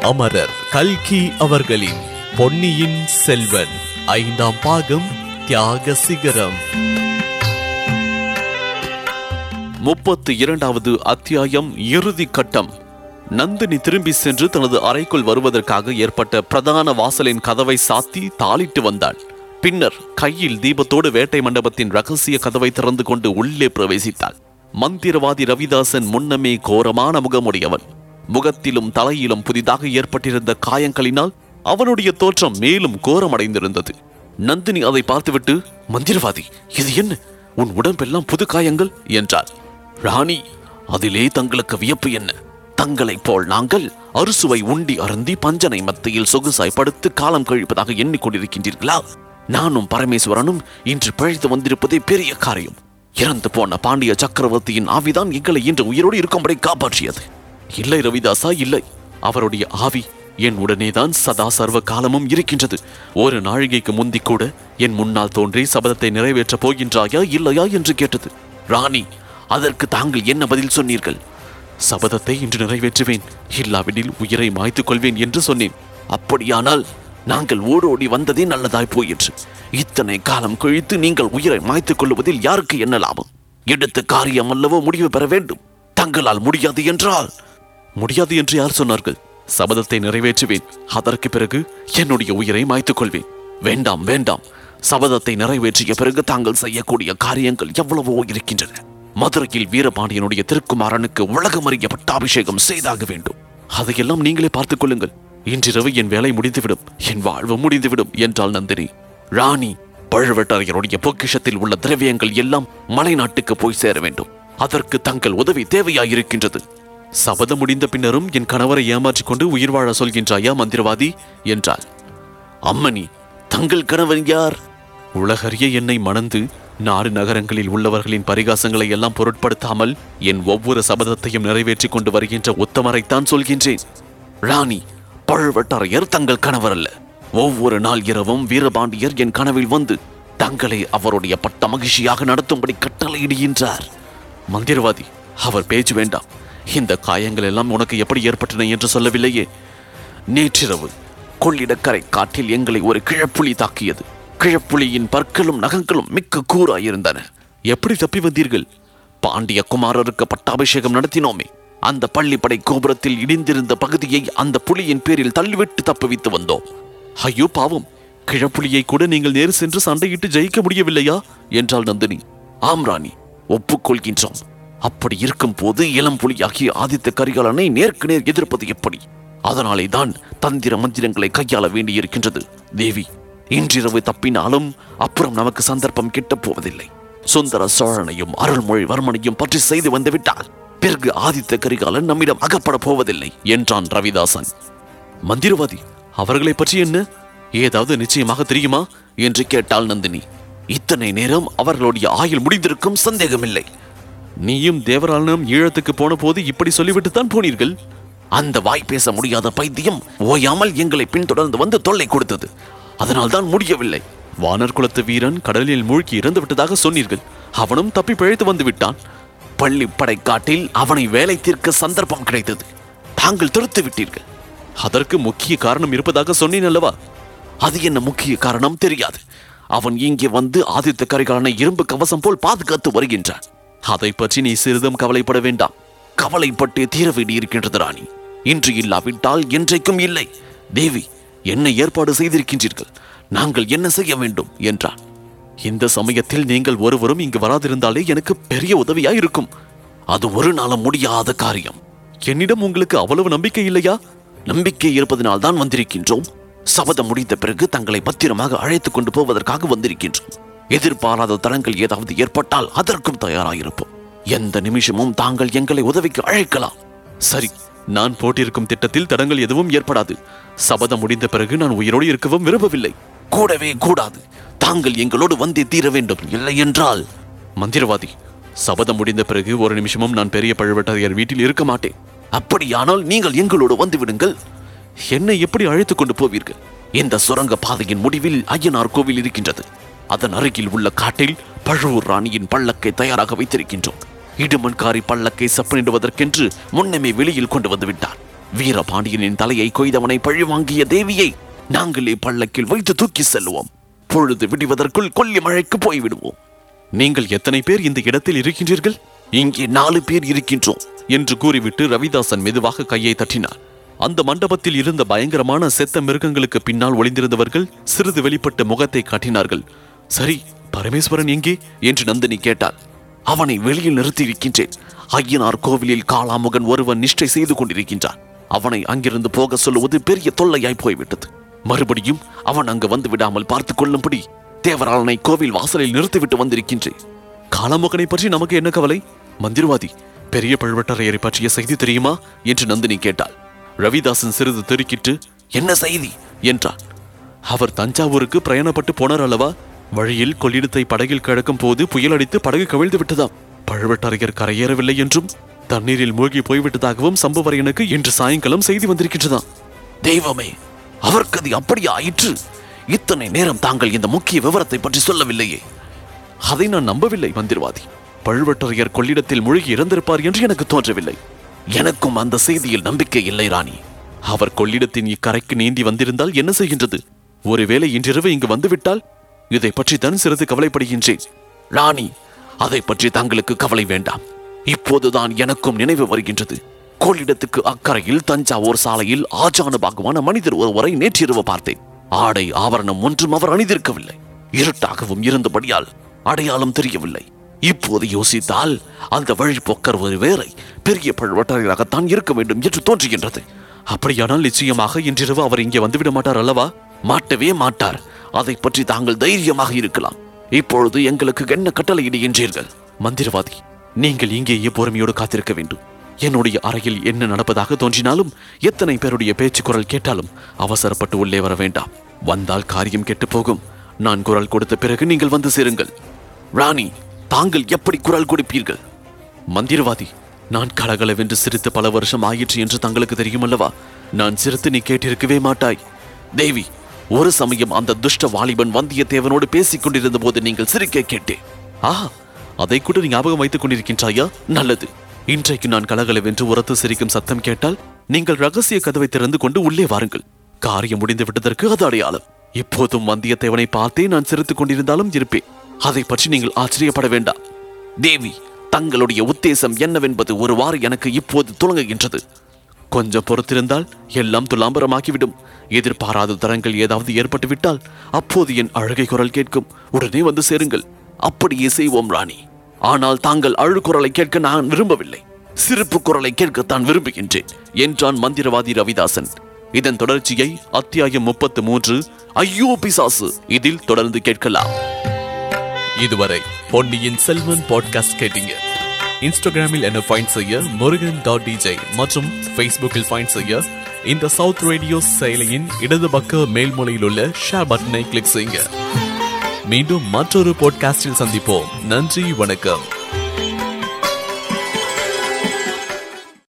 அமரர் கல்கி அவர்களின் பொன்னியின் செல்வன். ஐந்தாம் பாகம் தியாக சிகரம். முப்பத்து இரண்டாவது அத்தியாயம் இறுதி கட்டம். நந்தினி திரும்பி சென்று தனது அறைக்குள் வருவதற்காக ஏற்பட்ட பிரதான வாசலின் கதவை சாத்தி தாளிட்டு வந்தாள். பின்னர் கையில் தீபத்தோடு வேட்டை மண்டபத்தின் ரகசிய கதவை திறந்து கொண்டு உள்ளே பிரவேசித்தாள். மந்திரவாதி ரவிதாசன் முன்னமே கோரமான முகமுடையவன். முகத்திலும் தலையிலும் புதிதாக ஏற்பட்டிருந்த காயங்களினால் அவனுடைய தோற்றம் மேலும் கோரமடைந்திருந்தது. நந்தினி அதை பார்த்துவிட்டு மந்திரவாதி இது என்ன? உன் உடம்பெல்லாம் புது காயங்கள்? என்றார் ராணி அதிலே தங்களுக்கு வியப்பு என்ன? தங்களைப் போல் நாங்கள் அறுசுவை உண்டி அருந்தி பஞ்சனை மத்தியில் சொகுசாய் படுத்து காலம் கழிப்பதாக எண்ணிக்கொண்டிருக்கின்றீர்களா? நானும் பரமேஸ்வரனும் இன்று பிழைத்து வந்திருப்பதே பெரிய காரியம். இறந்து போன பாண்டிய சக்கரவர்த்தியின் ஆவிதான் எங்களை இன்று உயிரோடு இருக்கும்படி காப்பாற்றியது. இல்லை ரவிதாசா இல்லை. அவருடைய ஆவி என் உடனேதான் சதா சர்வ காலமும் இருக்கின்றது. ஒரு நாழிகைக்கு முந்தி கூட என் முன்னால் தோன்றி சபதத்தை நிறைவேற்றப் போகின்றாயா இல்லையா என்று கேட்டது. ராணி அதற்கு தாங்கள் என்ன பதில் சொன்னீர்கள்? சபதத்தை இன்று நிறைவேற்றுவேன். இல்லாவிடில் உயிரை மாய்த்துக் கொள்வேன் என்று சொன்னேன். அப்படியானால் நாங்கள் ஓடோடி வந்ததே நல்லதாய் போயிற்று. இத்தனை காலம் கழித்து நீங்கள் உயிரை மாய்த்துக் கொள்வதில் யாருக்கு என்ன லாபம்? எடுத்த காரியம் அல்லவோ முடிவு பெற வேண்டும். தங்களால் முடியாது என்றால் முடியாது என்று யார் சொன்னார்கள்? சபதத்தை நிறைவேற்றுவேன். அதற்கு பிறகு என்னுடைய உயிரை மாய்த்துக் கொள்வேன் வேண்டாம் வேண்டாம். சபதத்தை நிறைவேற்றிய பிறகு தாங்கள் செய்யக்கூடிய காரியங்கள் எவ்வளவோ இருக்கின்றன. மதுரையில் வீரபாண்டியனுடைய திருக்குமாரனுக்கு உலகம் அறிய பட்டாபிஷேகம் செய்தாக வேண்டும். அதையெல்லாம் நீங்களே பார்த்துக் கொள்ளுங்கள். இன்றிரவு என் வேலை முடிந்துவிடும். என் வாழ்வு முடிந்துவிடும் என்றாள் நந்தினி. ராணி பழுவேட்டரையருடைய பொக்கிஷத்தில் உள்ள திரவியங்கள் எல்லாம் மலைநாட்டுக்கு போய் சேர வேண்டும். அதற்கு தங்கள் உதவி தேவையாயிருக்கின்றது. சபதம் முடிந்த பின்னரும் என் கணவரை ஏமாற்றிக் கொண்டு உயிர் வாழ சொல்கின்றாயா மந்திரவாதி? என்றாள். அம்மணி தங்கள் கணவன் யார்? உலகறிய என்னை மணந்து நாடு நகரங்களில் உள்ளவர்களின் பரிகாசங்களை எல்லாம் பொருட்படுத்தாமல் என் ஒவ்வொரு சபதத்தையும் நிறைவேற்றிக் கொண்டு வருகின்ற உத்தமரைத்தான் சொல்கின்றேன். ராணி பழுவட்டரையர் தங்கள் கணவர் அல்ல. ஒவ்வொரு நாள் இரவும் வீரபாண்டியர் என் கனவில் வந்து தங்களை அவருடைய பட்ட மகிழ்ச்சியாக நடத்தும்படி கட்டளையிடுகின்றார். மந்திரவாதி அவர் பேச்சு வேண்டாம். இந்த காயங்கள் எல்லாம் உனக்கு எப்படி ஏற்பட்டன என்று சொல்லவில்லையே? நேற்றிரவு கொள்ளிடக்கரை காட்டில் எங்களை ஒரு கிழப்புலி தாக்கியது. கிழப்புலியின் பற்களும் நகங்களும் மிக்க கூறாயிருந்தன. எப்படி தப்பி வந்தீர்கள்? பாண்டிய குமாரருக்கு பட்டாபிஷேகம் நடத்தினோமே. அந்த பள்ளிப்படை கோபுரத்தில் இடிந்திருந்த பகுதியை அந்த புலியின் பேரில் தள்ளிவிட்டு தப்புவித்து வந்தோம். ஐயோ பாவம்! கிழப்புலியை கூட நீங்கள் நேரு சென்று சண்டையிட்டு ஜெயிக்க முடியவில்லையா? என்றாள் நந்தினி. ஆம் ராணி ஒப்புக்கொள்கின்றோம். அப்படி இருக்கும் போது இளம் புலியாகிய ஆதித்த கரிகாலனை நேருக்கு நேர் எதிர்ப்பது எப்படி? அதனாலே தான் தந்திர மந்திரங்களை கையாள வேண்டியிருக்கின்றது. தேவி இன்றிரவு தப்பினாலும் அப்புறம் நமக்கு சந்தர்ப்பம் கிட்டப் போவதில்லை. சுந்தர சோழனையும் அருள்மொழிவர்மனையும் பற்றி செய்து வந்துவிட்டால் பிறகு ஆதித்த கரிகாலன் நம்மிடம் அகப்பட போவதில்லை என்றான் ரவிதாசன். மந்திரவாதி அவர்களை பற்றி என்ன? ஏதாவது நிச்சயமாக தெரியுமா? என்று கேட்டாள் நந்தினி. இத்தனை நேரம் அவர்களுடைய ஆயுள் முடிந்திருக்கும் சந்தேகமில்லை. நீயும் தேவராளனும் ஈழத்துக்கு போன போது இப்படி சொல்லிவிட்டு தான் போனீர்கள்? அந்த வாய் பேச முடியாத பைத்தியம் ஓயாமல் எங்களை பின்தொடர்ந்து வந்து தொல்லை கொடுத்தது. அதனால் தான் முடியவில்லை. வானர் குலத்து வீரன் கடலில் மூழ்கி இறந்து விட்டதாக சொன்னீர்கள். அவனும் தப்பி பிழைத்து வந்து விட்டான். பள்ளி படைக்காட்டில் அவனை வேலை தீர்க்க சந்தர்ப்பம் கிடைத்தது. தாங்கள் தடுத்து விட்டீர்கள். அதற்கு முக்கிய காரணம் இருப்பதாக சொன்னேன் அல்லவா? அது என்ன முக்கிய காரணம் தெரியாது. அவன் இங்கே வந்து ஆதித்த கரிகாலனை இரும்பு கவசம் போல் பாதுகாத்து வருகின்றான். அதை பற்றி நீ சிறிதும் கவலைப்பட வேண்டாம் கவலைப்பட்டே தீர வேண்டியிருக்கின்றது ராணி. இன்று இல்லாவிட்டால் என்றைக்கும் இல்லை. தேவி என்ன ஏற்பாடு செய்திருக்கின்றீர்கள். நாங்கள் என்ன செய்ய வேண்டும்? என்றான். இந்த சமயத்தில் நீங்கள் ஒருவரும் இங்கு வராதிருந்தாலே எனக்கு பெரிய உதவியா இருக்கும். அது ஒரு நாளும் முடியாத காரியம். என்னிடம் உங்களுக்கு அவ்வளவு நம்பிக்கை இல்லையா? நம்பிக்கை இருப்பதனால் தான் வந்திருக்கின்றோம். சபதம் முடிந்த பிறகு தங்களை பத்திரமாக அழைத்துக் கொண்டு போவதற்காக வந்திருக்கின்றோம். எதிர்பாராத தடங்கள் ஏதாவது ஏற்பட்டால் அதற்கும் தயாராயிருப்போம். எந்த நிமிஷமும் தாங்கள் எங்களை உதவிக்கு அழைக்கலாம். சரி நான் போட்டிருக்கும் திட்டத்தில் தடங்கள் எதுவும் ஏற்படாது. சபதம் முடிந்த பிறகு நான் உயிரோடு இருக்கவும் விரும்பவில்லை. கூடவே கூடாது. தாங்கள் எங்களோடு வந்தே தீர வேண்டும். இல்லை என்றால் மந்திரவாதி சபதம் முடிந்த பிறகு ஒரு நிமிஷமும் நான் பெரிய பழுவட்டரையர் வீட்டில் இருக்க மாட்டேன். அப்படியானால் நீங்கள் எங்களோடு வந்து விடுங்கள் என்னை எப்படி அழைத்துக் கொண்டு போவீர்கள்? இந்த சுரங்க பாதையின் முடிவில் ஐயனார் கோவில் இருக்கின்றது. அதன் அருகில் உள்ள காட்டில் பழுவூர் ராணியின் பல்லக்கை தயாராக வைத்திருக்கின்றோம். இடுமன்காரி பல்லக்கை செப்பனிடுவதற்கென்று முன்னமே வெளியில் கொண்டு வந்து விட்டார் வீரபாண்டியனின் தலையை கொய்தவனை பழிவாங்கிய தேவியை நாங்களே பள்ளக்கில் வைத்து தூக்கி செல்வோம் பொழுது விடுவதற்குள் கொல்லி மழைக்கு போய்விடுவோம். நீங்கள் எத்தனை பேர் இந்த இடத்தில் இருக்கின்றீர்கள்? இங்கே நாலு பேர் இருக்கின்றோம் என்று கூறிவிட்டு ரவிதாசன் மெதுவாக கையை தட்டினார் அந்த மண்டபத்தில் இருந்த பயங்கரமான செத்த மிருகங்களுக்கு பின்னால் ஒளிந்திருந்தவர்கள் சிறிது வெளிப்பட்ட முகத்தை காட்டினார்கள். சரி பரமேஸ்வரன் எங்கே? என்று நந்தினி கேட்டார் அவனை வெளியில் நிறுத்தி இருக்கின்றேன் ஐயனார் கோவிலில் காளாமுகன் ஒருவன் நிஷ்டை செய்து கொண்டிருக்கின்றான். அவனை அங்கிருந்து போக சொல்லுவது பெரிய தொல்லையாய் போய்விட்டது. மறுபடியும் அவன் அங்கு வந்து விடாமல் பார்த்துக் கொள்ளும்படி தேவராளனை கோவில் வாசலில் நிறுத்திவிட்டு வந்திருக்கின்றேன். காளாமுகனை பற்றி நமக்கு என்ன கவலை? மந்திரவாதி பெரிய பழுவட்டரையரை பற்றிய செய்தி தெரியுமா? என்று நந்தினி கேட்டாள். ரவிதாசன் சிறிது திருக்கிட்டு என்ன செய்தி? என்றான். அவர் தஞ்சாவூருக்கு பிரயாணப்பட்டு போனார் அல்லவா? வழியில் கொள்ளிடத்தை படகில் கிடக்கும் போது புயல் அடித்து படகு கவிழ்ந்து விட்டதாம். பழுவட்டரையர் கரையேறவில்லை என்றும் தண்ணீரில் மூழ்கி போய்விட்டதாகவும் சம்பவரையனுக்கு இன்று சாயங்காலம் செய்தி வந்திருக்கின்றதாம். தெய்வமே அவர்க்கது அப்படி ஆயிற்று? இத்தனை நேரம் தாங்கள் இந்த முக்கிய விவரத்தை பற்றி சொல்லவில்லையே. அதை நான் நம்பவில்லை மந்திரவாதி. பழுவட்டரையர் கொள்ளிடத்தில் மூழ்கி இறந்திருப்பார் என்று எனக்கு தோன்றவில்லை. எனக்கும் அந்த செய்தியில் நம்பிக்கை இல்லை ராணி. அவர் கொள்ளிடத்தின் இக்கரைக்கு நீந்தி வந்திருந்தால் என்ன செய்கின்றது? ஒருவேளை இன்றிரவு இங்கு வந்துவிட்டால் இதை பற்றி தான் சிறிது கவலைப்படுகின்றேன். ராணி அதை பற்றி தங்களுக்கு கவலை வேண்டாம். இப்போதுதான் எனக்கும் நினைவு வருகின்றது. கொள்ளிடத்துக்கு அக்கறையில் தஞ்சாவூர் சாலையில் ஆஜானு பாகமான மனிதர் ஒருவரை நேற்றிரவு பார்த்தேன். ஆடை ஆவரணம் ஒன்றும் அவர் அணிந்திருக்கவில்லை. இருட்டாகவும் இருந்தபடியால் அடையாளம் தெரியவில்லை. இப்போது யோசித்தால் அந்த வழிபோக்கர் ஒரு வேறை பெரிய பழுவட்டரையராகத்தான் இருக்க வேண்டும் என்று தோன்றுகின்றது. அப்படியானால் நிச்சயமாக இன்றிரவு அவர் இங்கே வந்துவிட மாட்டார் அல்லவா? மாட்டவே மாட்டார். அதை பற்றி தாங்கள் தைரியமாக இருக்கலாம். இப்பொழுது எங்களுக்கு என்ன கட்டளையிடுகின்றீர்கள் மந்திரவாதி நீங்கள் இங்கேயே பொறுமையோடு காத்திருக்க வேண்டும். என்னுடைய அறையில் என்ன நடப்பதாக தோன்றினாலும் எத்தனை பேருடைய பேச்சு குரல் கேட்டாலும் அவசரப்பட்டு உள்ளே வர வேண்டாம். வந்தால் காரியம் கெட்டுப்போகும் நான் குரல் கொடுத்த பிறகு நீங்கள் வந்து சேருங்கள். ராணி தாங்கள் எப்படி குரல் கொடுப்பீர்கள்? மந்திரவாதி நான் கலகலவென்று சிரித்து பல வருஷம் ஆயிற்று என்று தங்களுக்கு தெரியுமல்லவா? நான் சிரித்து நீ கேட்டிருக்கவே மாட்டாய். தேவி ஒரு சமயம் அந்த துஷ்ட வாலிபன் வந்தியத்தேவனோடு பேசிக் கொண்டிருந்த போது நீங்கள் சிரிக்க கேட்டேன். ஆஹா அதை கூட நீ ஞாபகம் வைத்துக் கொண்டிருக்கின்றாயா? நல்லது. இன்றைக்கு நான் கலகலவென்று உரத்து சிரிக்கும் சத்தம் கேட்டால் நீங்கள் ரகசிய கதவை திறந்து கொண்டு உள்ளே வாருங்கள். காரியம் முடிந்து விட்டதற்கு அது அடையாளம். இப்போதும் வந்தியத்தேவனை பார்த்தே நான் சிரித்துக் கொண்டிருந்தாலும் இருப்பேன். அதை பற்றி நீங்கள் ஆச்சரியப்பட வேண்டாம். தேவி தங்களுடைய உத்தேசம் என்னவென்பது ஒருவாறு எனக்கு இப்போது துளங்குகின்றது. கொஞ்சம் பொறுத்திருந்தால் எல்லாம் துலாம்பரமாகிவிடும். எதிர்பாராத தரங்கள் ஏதாவது ஏற்பட்டுவிட்டால் அப்போது என் அழுகை குரல் கேட்கும். உடனே வந்து சேருங்கள். அப்படியே செய்வோம் ராணி. ஆனால் தாங்கள் அழு குரலை கேட்க நான் விரும்பவில்லை. சிரிப்பு குரலை கேட்கத்தான் விரும்புகின்றேன் என்றான் மந்திரவாதி ரவிதாசன். இதன் தொடர்ச்சியை அத்தியாயம் முப்பத்து மூன்று ஐயோ பிசாசு இதில் தொடர்ந்து கேட்கலாம். இதுவரை பொன்னியின் செல்வன் பாட்காஸ்ட் கேட்டீங்க. இன்ஸ்டாகிராமில் என்ன ஃபைண்ட் செய்ய முருகன் டாட் டிஜே மற்றும் ஃபேஸ்புக்கில் ஃபைண்ட் செய்ய இந்த சவுத் ரேடியோ செயலியின் இடது பக்க மேல்மொழியில் உள்ள ஷேர் பட்டனை கிளிக் செய்யுங்க. மீண்டும் மற்றொரு பாட்காஸ்டில் சந்திப்போம். நன்றி வணக்கம்.